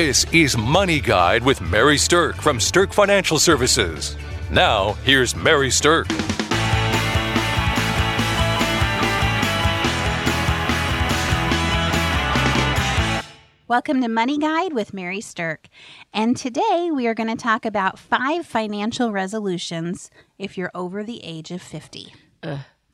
This is Money Guide with Mary Sterk from Sterk Financial Services. Now, here's Mary Sterk. Welcome to Money Guide with Mary Sterk. And today we are going to talk about five financial resolutions if you're over the age of 50.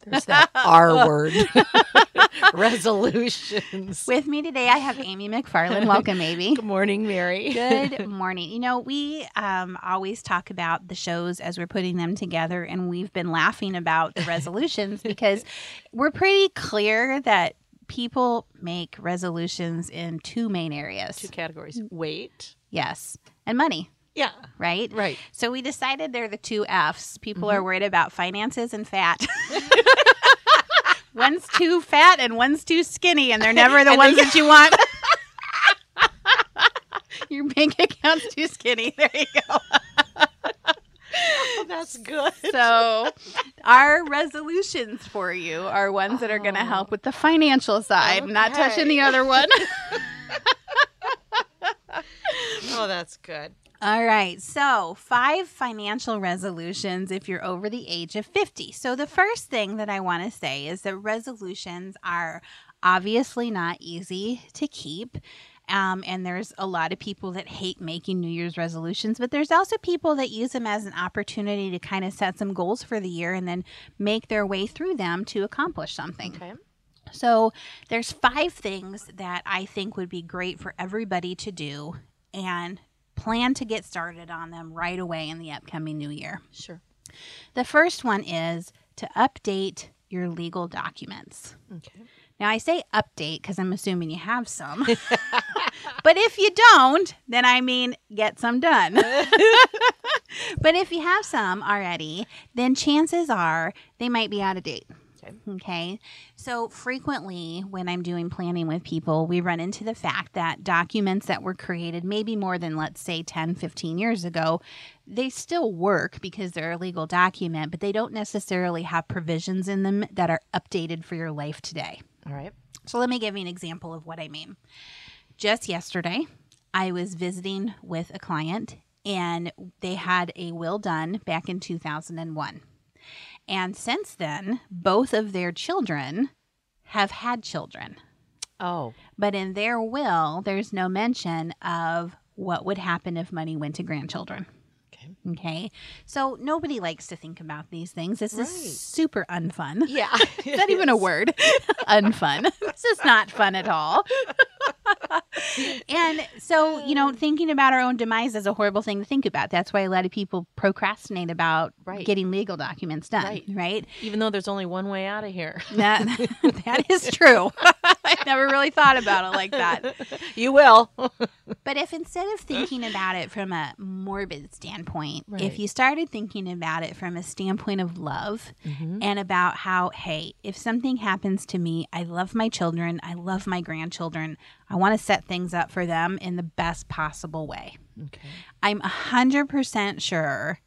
There's that R word. Resolutions. With me today, I have Amy McFarland. Welcome, Amy. Good morning, Mary. Good morning. You know, we um, always talk about the shows as we're putting them together, and we've been laughing about the resolutions because we're pretty clear that people make resolutions in two main areas. Two categories. Weight. Yes, and money. Yeah. Right? Right. So we decided they're the two F's. People are mm-hmm. worried about finances and fat. one's too fat and one's too skinny, and they're never the And ones that you want. Your bank account's too skinny. There you go. Oh, that's good. So, our resolutions for you are ones that are going to Oh. help with the financial side, not touching Okay. the other one. Oh, that's good. All right. So, five financial resolutions if you're over the age of 50. So, the first thing that I want to say is that resolutions are obviously not easy to keep. Um, and there's a lot of people that hate making New Year's resolutions, but there's also people that use them as an opportunity to kind of set some goals for the year and then make their way through them to accomplish something. Okay. So there's five things that I think would be great for everybody to do and plan to get started on them right away in the upcoming new year. Sure. The first one is to update your legal documents. Okay. Now I say update because I'm assuming you have some. but if you don't, then I mean get some done. but if you have some already, then chances are they might be out of date. Okay. Okay. So frequently when I'm doing planning with people, we run into the fact that documents that were created maybe more than, let's say, 10, 15 years ago, they still work because they're a legal document, but they don't necessarily have provisions in them that are updated for your life today. All right. So let me give you an example of what I mean. Just yesterday, I was visiting with a client and they had a will done back in 2001. And since then, both of their children have had children. Oh. But in their will, there's no mention of what would happen if money went to grandchildren. Okay. Okay. So nobody likes to think about these things. This Right. is super unfun. Yeah. Is that even a word? Unfun. this is not fun at all. And so, you know, thinking about our own demise is a horrible thing to think about. That's why a lot of people procrastinate about Right. getting legal documents done. Right. right? Even though there's only one way out of here. That that is true. I never really thought about it like that. You will. But if instead of thinking about it from a morbid standpoint, Right. if you started thinking about it from a standpoint of love Mm-hmm. and about how, hey, if something happens to me, I love my children, I love my grandchildren, I want to set things up for them in the best possible way. Okay. I'm 100% sure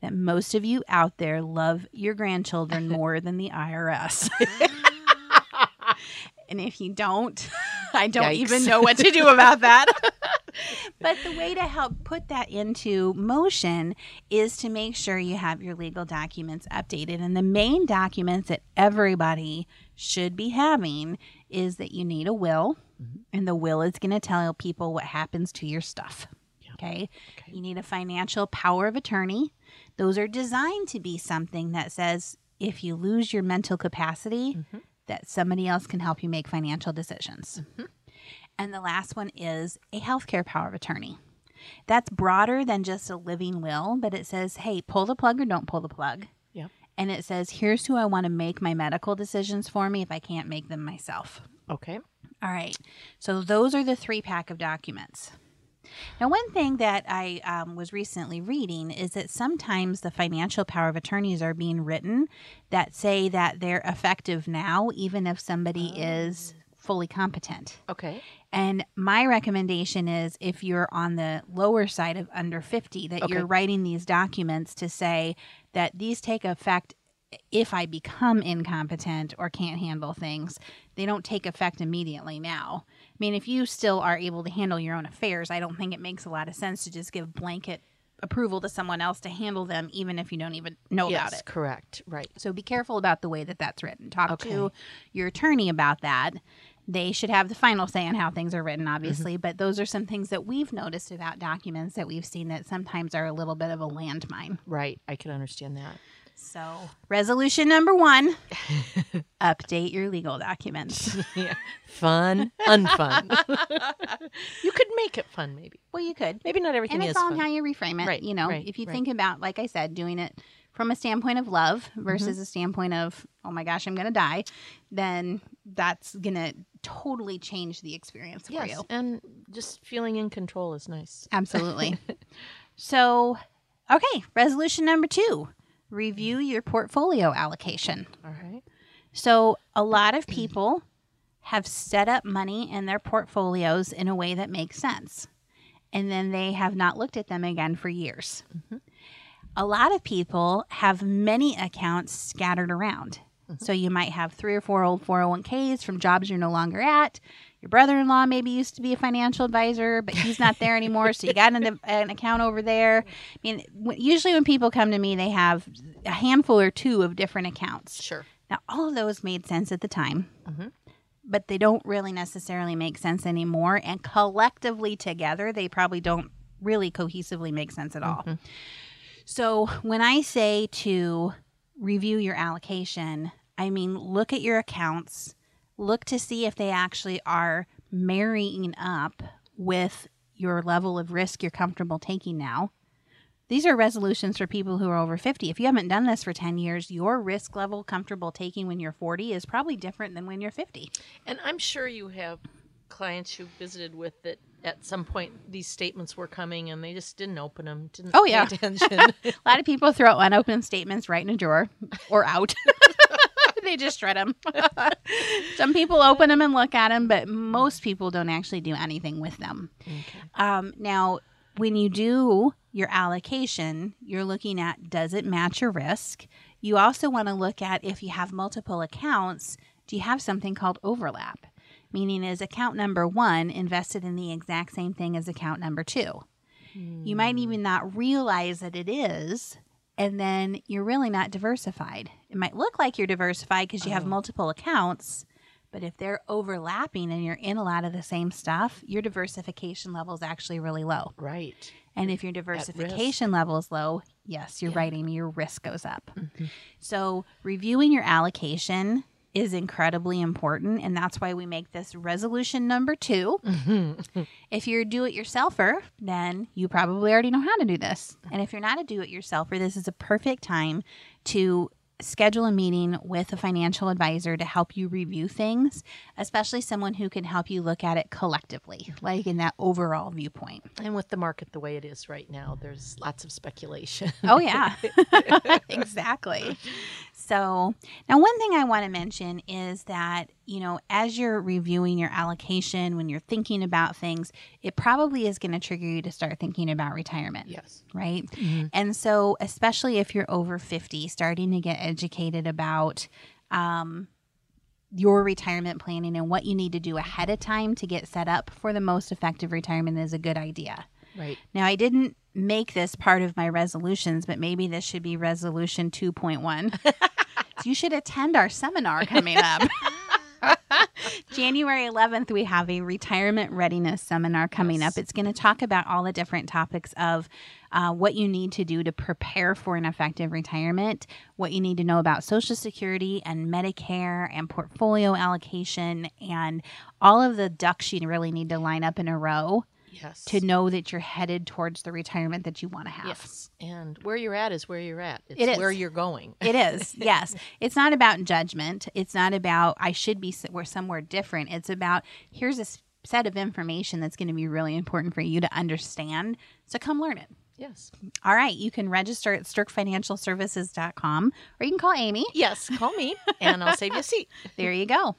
that most of you out there love your grandchildren more than the IRS. and if you don't, I don't Yikes. even know what to do about that. but the way to help put that into motion is to make sure you have your legal documents updated. And the main documents that everybody should be having is that you need a will, Mm-hmm. and the will is going to tell people what happens to your stuff. Okay? Okay. You need a financial power of attorney. Those are designed to be something that says if you lose your mental capacity, mm-hmm. that somebody else can help you make financial decisions. Mm-hmm. And the last one is a healthcare power of attorney. That's broader than just a living will, but it says, hey, pull the plug or don't pull the plug. Yep. And it says, here's who I want to make my medical decisions for me if I can't make them myself. Okay. All right. So those are the three pack of documents. Now, one thing that I um, was recently reading is that sometimes the financial power of attorneys are being written that say that they're effective now, even if somebody is fully competent. Okay. And my recommendation is if you're on the lower side of under 50, that Okay. you're writing these documents to say that these take effect if I become incompetent or can't handle things. They don't take effect immediately now. I mean, if you still are able to handle your own affairs, I don't think it makes a lot of sense to just give blanket approval to someone else to handle them, even if you don't even know yes, about it. correct. Right. So be careful about the way that that's written. Talk Okay. to your attorney about that. They should have the final say on how things are written, Mm-hmm. obviously, but those are some things that we've noticed about documents that we've seen that sometimes are a little bit of a landmine. Right. I can understand that. So, resolution number one update your legal documents. yeah. Fun, unfun. you could make it fun, maybe. well, you could. Maybe not everything and is it's all fun. how you reframe it. Right, You know, right, if you right. think about, like I said, doing it from a standpoint of love mm-hmm. versus a standpoint of, oh my gosh, I'm going to die, then that's going to totally change the experience for yes, you. and just feeling in control is nice. Absolutely. so, okay, resolution number two review your portfolio allocation. All right. So, a lot of people have set up money in their portfolios in a way that makes sense. And then they have not looked at them again for years. Mm-hmm. A lot of people have many accounts scattered around. Mm-hmm. So, you might have three or four old 401ks from jobs you're no longer at. Your brother in law maybe used to be a financial advisor, but he's not there anymore. So, you got an, an account over there. I mean, w- usually when people come to me, they have a handful or two of different accounts. Sure. Now, all of those made sense at the time, Mhm. but they don't really necessarily make sense anymore. And collectively together, they probably don't really cohesively make sense at all. So, when I say to review your allocation, I mean look at your accounts, look to see if they actually are marrying up with your level of risk you're comfortable taking now. These are resolutions for people who are over 50. If you haven't done this for 10 years, your risk level comfortable taking when you're 40 is probably different than when you're 50. And I'm sure you have clients you visited with that at some point these statements were coming and they just didn't open them. Didn't Oh, pay yeah. attention. A lot of people throw unopened statements right in a drawer or out. they just shred them. Some people open them and look at them, but most people don't actually do anything with them. Um, now, when you do your allocation, you're looking at does it match your risk? You also want to look at if you have multiple accounts, do you have something called overlap? Meaning, is account number one invested in the exact same thing as account number two? You might even not realize that it is, and then you're really not diversified. It might look like you're diversified because you have multiple accounts, but if they're overlapping and you're in a lot of the same stuff, your diversification level is actually really low. right. And if your diversification level is low, yes, you're right, Amy, your risk goes up. So, reviewing your allocation is incredibly important. And that's why we make this resolution number 2 mm-hmm. If you're a do it yourselfer, then you probably already know how to do this. And if you're not a do it yourselfer, this is a perfect time to schedule a meeting with a financial advisor to help you review things, especially someone who can help you look at it collectively, like in that overall viewpoint. And with the market the way it is right now, there's lots of speculation. Oh, yeah. exactly. So, now one thing I want to mention is that, you know, as you're reviewing your allocation, when you're thinking about things, it probably is going to trigger you to start thinking about retirement. yes. Right. And so, especially if you're over 50, starting to get educated about, um, your retirement planning and what you need to do ahead of time to get set up for the most effective retirement is a good idea. Right. Now, I didn't make this part of my resolutions, but maybe this should be resolution 2.1. you should attend our seminar coming up. January 11th, we have a retirement readiness seminar coming Yes. up. It's going to talk about all the different topics of uh, what you need to do to prepare for an effective retirement, what you need to know about Social Security and Medicare and portfolio allocation, and all of the ducks you really need to line up in a row Yes. to know that you're headed towards the retirement that you want to have. Yes. And where you're at is where you're at. It's It is. where you're going. It is, yes. It's not about judgment. It's not about I should be we're somewhere different. It's about here's a set of information that's going to be really important for you to understand. So come learn it. Yes. All right, you can register at sterkfinancialservices.com or you can call Amy. Yes. Call me and I'll save you a seat. There you go.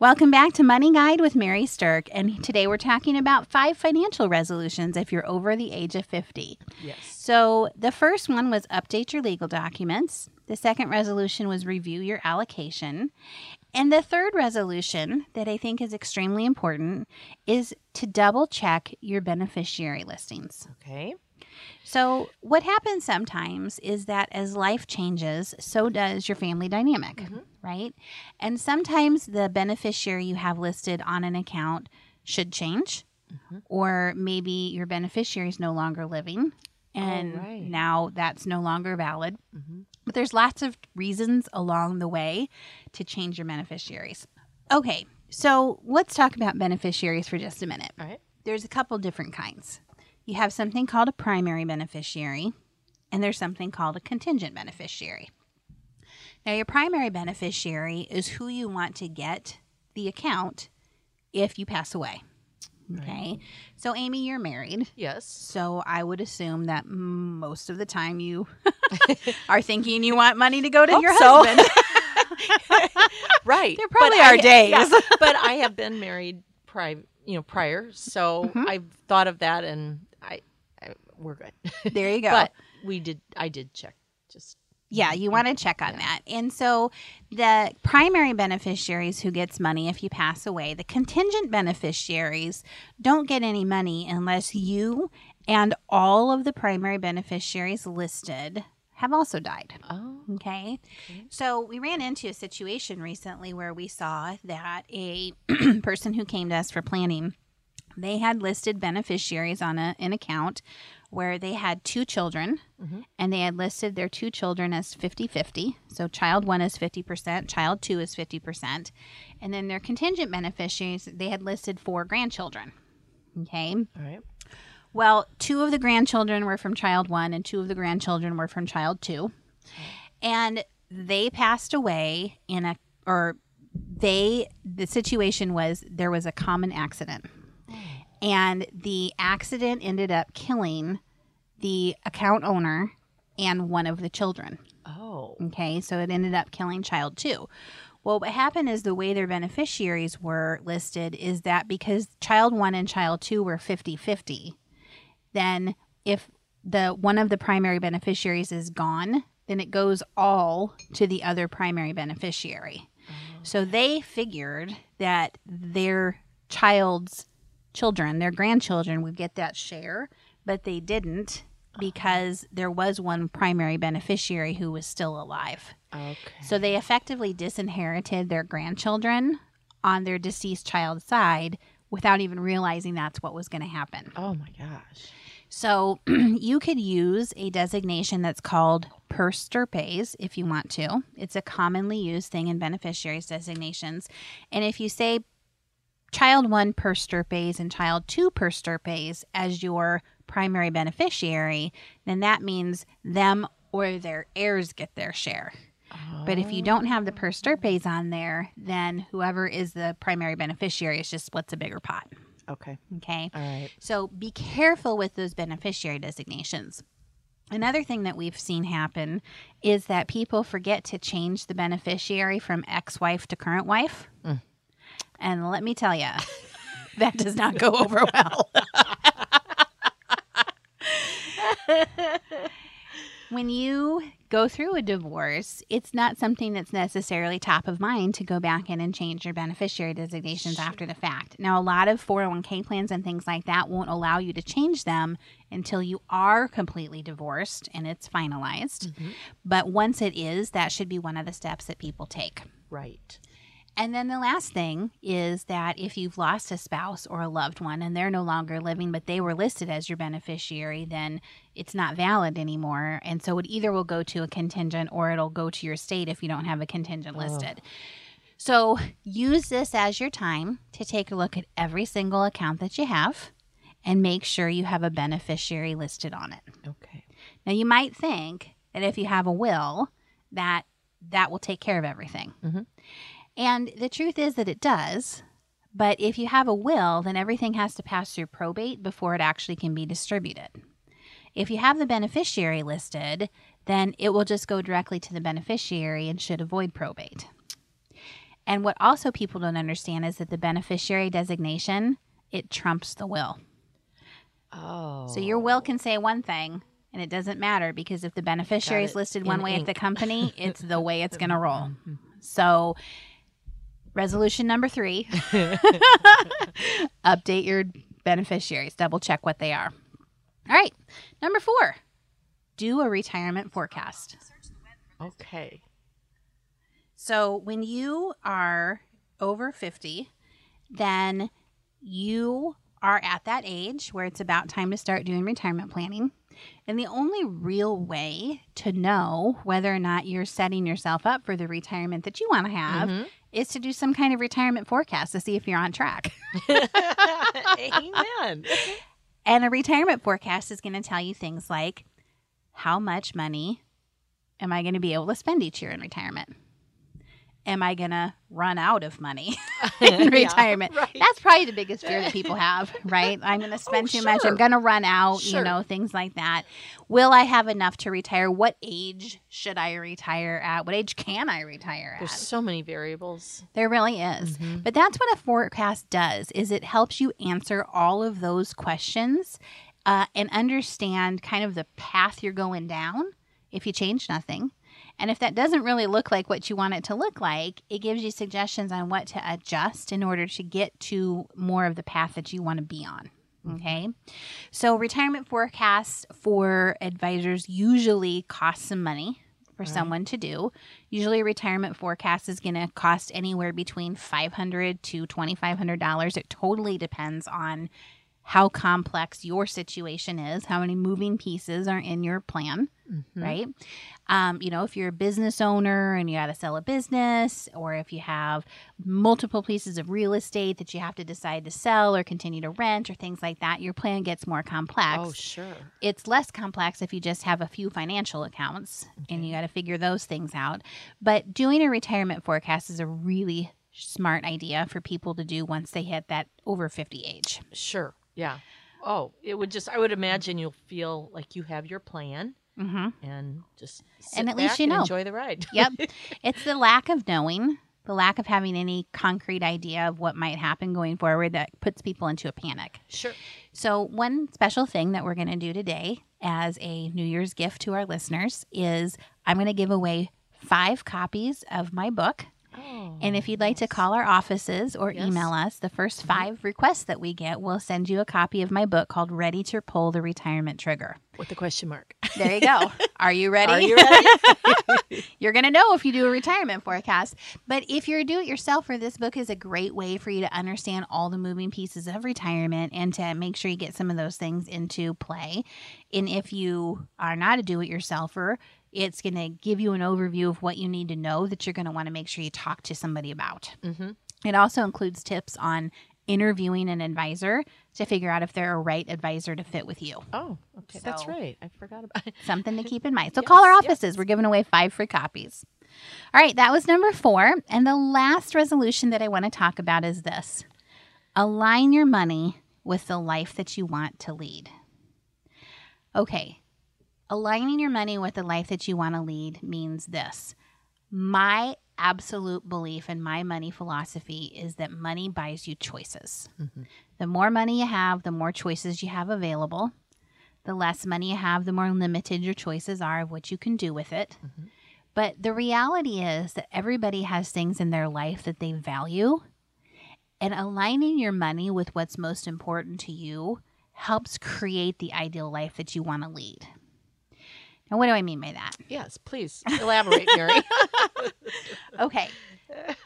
Welcome back to Money Guide with Mary Sterk. And today we're talking about five financial resolutions if you're over the age of 50. Yes. So the first one was update your legal documents. The second resolution was review your allocation. And the third resolution that I think is extremely important is to double check your beneficiary listings. Okay. So, what happens sometimes is that as life changes, so does your family dynamic, mm-hmm. right? And sometimes the beneficiary you have listed on an account should change, mm-hmm. or maybe your beneficiary is no longer living and right. now that's no longer valid. Mm-hmm. But there's lots of reasons along the way to change your beneficiaries. Okay, so let's talk about beneficiaries for just a minute All right. there's a couple different kinds. You have something called a primary beneficiary, and there's something called a contingent beneficiary. Now, your primary beneficiary is who you want to get the account if you pass away. Okay. So, Amy, you're married. Yes. So, I would assume that most of the time you are thinking you want money to go to your so. husband. Right. There probably But I- are days. yeah, but I have been married pri- you know, prior, so Mm-hmm. I've thought of that and I, I we're good. there you go. But we did I did check just Yeah, you want to check on that. And so the primary beneficiaries who gets money if you pass away, the contingent beneficiaries don't get any money unless you and all of the primary beneficiaries listed have also died. Oh. Okay. So we ran into a situation recently where we saw that a person who came to us for planning, they had listed beneficiaries on a, an account where they had two children mm-hmm. and they had listed their two children as 50 50. So child one is 50%, child two is 50%. And then their contingent beneficiaries, they had listed four grandchildren. Okay. All right. Well, two of the grandchildren were from child one, and two of the grandchildren were from child two. And they passed away in a, or they, the situation was there was a common accident. And the accident ended up killing the account owner and one of the children. Oh. Okay, so it ended up killing child two. Well, what happened is the way their beneficiaries were listed is that because child one and child two were 50 50, then if the one of the primary beneficiaries is gone, then it goes all to the other primary beneficiary. Oh. So they figured that their child's children, their grandchildren, would get that share, but they didn't because there was one primary beneficiary who was still alive. Okay. So they effectively disinherited their grandchildren on their deceased child's side without even realizing that's what was going to happen. Oh my gosh. So you could use a designation that's called per stirpes if you want to. It's a commonly used thing in beneficiaries designations. And if you say child one per stirpes and child two per stirpes as your primary beneficiary, then that means them or their heirs get their share. But if you don't have the per stirpes on there, then whoever is the primary beneficiary is just splits a bigger pot. Okay. Okay. All right. So be careful with those beneficiary designations. Another thing that we've seen happen is that people forget to change the beneficiary from ex wife to current wife. Mm. And let me tell you, that does not go over well. when you go through a divorce, it's not something that's necessarily top of mind to go back in and change your beneficiary designations after the fact. Now, a lot of 401k plans and things like that won't allow you to change them until you are completely divorced and it's finalized. Mm-hmm. But once it is, that should be one of the steps that people take. Right. And then the last thing is that if you've lost a spouse or a loved one and they're no longer living, but they were listed as your beneficiary, then it's not valid anymore. And so it either will go to a contingent or it'll go to your state if you don't have a contingent listed. So use this as your time to take a look at every single account that you have and make sure you have a beneficiary listed on it. Okay. Now you might think that if you have a will, that that will take care of everything. Mm-hmm. And the truth is that it does. But if you have a will, then everything has to pass through probate before it actually can be distributed. If you have the beneficiary listed, then it will just go directly to the beneficiary and should avoid probate. And what also people don't understand is that the beneficiary designation, it trumps the will. Oh. So your will can say one thing, and it doesn't matter because if the beneficiary is listed in one way at the company, it's the way it's going to roll. So, resolution number three update your beneficiaries, double check what they are. All right. Number four do a retirement forecast. Okay. So when you are over 50, then you are at that age where it's about time to start doing retirement planning. And the only real way to know whether or not you're setting yourself up for the retirement that you want to have Mhm. Is to do some kind of retirement forecast to see if you're on track. Amen. And a retirement forecast is going to tell you things like how much money am I going to be able to spend each year in retirement? Am I going to run out of money in Yeah, retirement? right. That's probably the biggest fear that people have, right? I'm going to spend too much. I'm going to run out, you know, things like that. Will I have enough to retire? What age should I retire at? What age can I retire at? There's so many variables. There really is. Mm-hmm. But that's what a forecast does is it helps you answer all of those questions uh, and understand kind of the path you're going down if you change nothing. And if that doesn't really look like what you want it to look like, it gives you suggestions on what to adjust in order to get to more of the path that you want to be on. Mm. Okay. So, retirement forecasts for advisors usually cost some money for someone to do. Usually, a retirement forecast is going to cost anywhere between 500 to $2,500. It totally depends on how complex your situation is, how many moving pieces are in your plan, right? Um, you know, if you're a business owner and you got to sell a business, or if you have multiple pieces of real estate that you have to decide to sell or continue to rent or things like that, your plan gets more complex Oh, sure. it's less complex if you just have a few financial accounts and you got to figure those things out. But doing a retirement forecast is a really smart idea for people to do once they hit that over 50 age. Sure. Yeah. Oh, it would just, I would imagine you'll feel like you have your plan hmm and just And at least you know. enjoy the ride. Yep. it's the lack of knowing, the lack of having any concrete idea of what might happen going forward that puts people into a panic. sure. So, one special thing that we're going to do today as a New Year's gift to our listeners is I'm going to give away five copies of my book. Oh, And if you'd like to call our offices or Yes. email us, the first five requests that we get, we'll send you a copy of my book called Ready to Pull the Retirement Trigger. with the question mark. There you go. Are you ready? Are you ready? you're going to know if you do a retirement forecast. But if you're a do it yourselfer, this book is a great way for you to understand all the moving pieces of retirement and to make sure you get some of those things into play. And if you are not a do it yourselfer, it's going to give you an overview of what you need to know that you're going to want to make sure you talk to somebody about. Mhm. It also includes tips on interviewing an advisor to figure out if they're a right advisor to fit with you. Oh, okay. That's right. I forgot about it. Something to keep in mind. So call our Yes, yes. offices. We're giving away five free copies. All right, that was number four. And the last resolution that I want to talk about is this align your money with the life that you want to lead. Okay, aligning your money with the life that you want to lead means this. My absolute belief in my money philosophy is that money buys you choices. Mm-hmm. The more money you have, the more choices you have available. The less money you have, the more limited your choices are of what you can do with it. Mm-hmm. But the reality is that everybody has things in their life that they value. And aligning your money with what's most important to you helps create the ideal life that you want to lead. Now, what do I mean by that? Yes, please elaborate, Mary. Okay.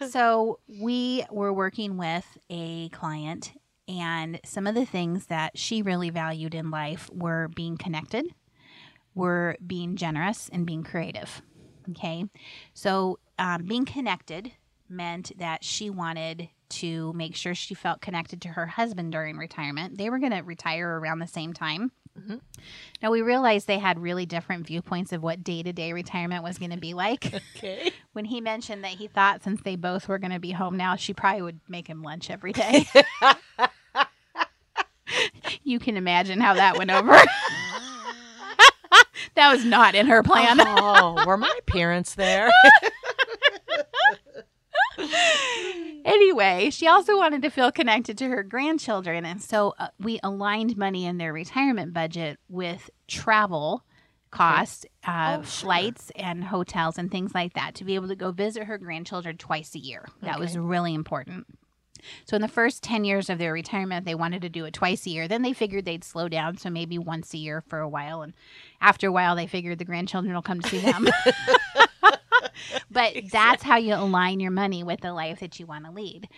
So we were working with a client, and some of the things that she really valued in life were being connected, were being generous, and being creative. Okay. So um, being connected meant that she wanted to make sure she felt connected to her husband during retirement. They were going to retire around the same time. Mm-hmm. Now we realized they had really different viewpoints of what day to day retirement was going to be like okay. when he mentioned that he thought since they both were going to be home now, she probably would make him lunch every day. you can imagine how that went over. that was not in her plan. Oh, were my parents there? Anyway, she also wanted to feel connected to her grandchildren. And so uh, we aligned money in their retirement budget with travel cost uh, Oh, sure. flights and hotels and things like that to be able to go visit her grandchildren twice a year. That was really important. So in the first 10 years of their retirement, they wanted to do it twice a year. Then they figured they'd slow down, so maybe once a year for a while. And after a while, they figured the grandchildren will come to see them. but that's how you align your money with the life that you want to lead.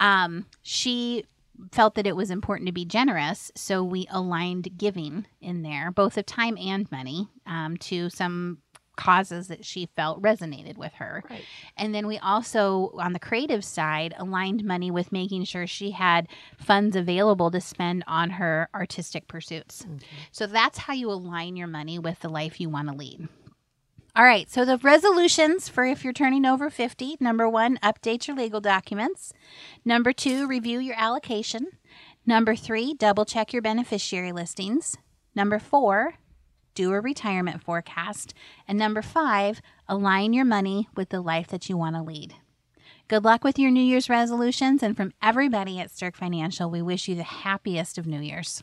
Um, she felt that it was important to be generous, so we aligned giving in there, both of time and money, um, to some causes that she felt resonated with her. Right. And then we also, on the creative side, aligned money with making sure she had funds available to spend on her artistic pursuits. So that's how you align your money with the life you want to lead. All right, so the resolutions for if you're turning over 50 number one, update your legal documents. Number two, review your allocation. Number three, double check your beneficiary listings. Number four, do a retirement forecast. And number five, align your money with the life that you want to lead. Good luck with your New Year's resolutions. And from everybody at Sterk Financial, we wish you the happiest of New Year's.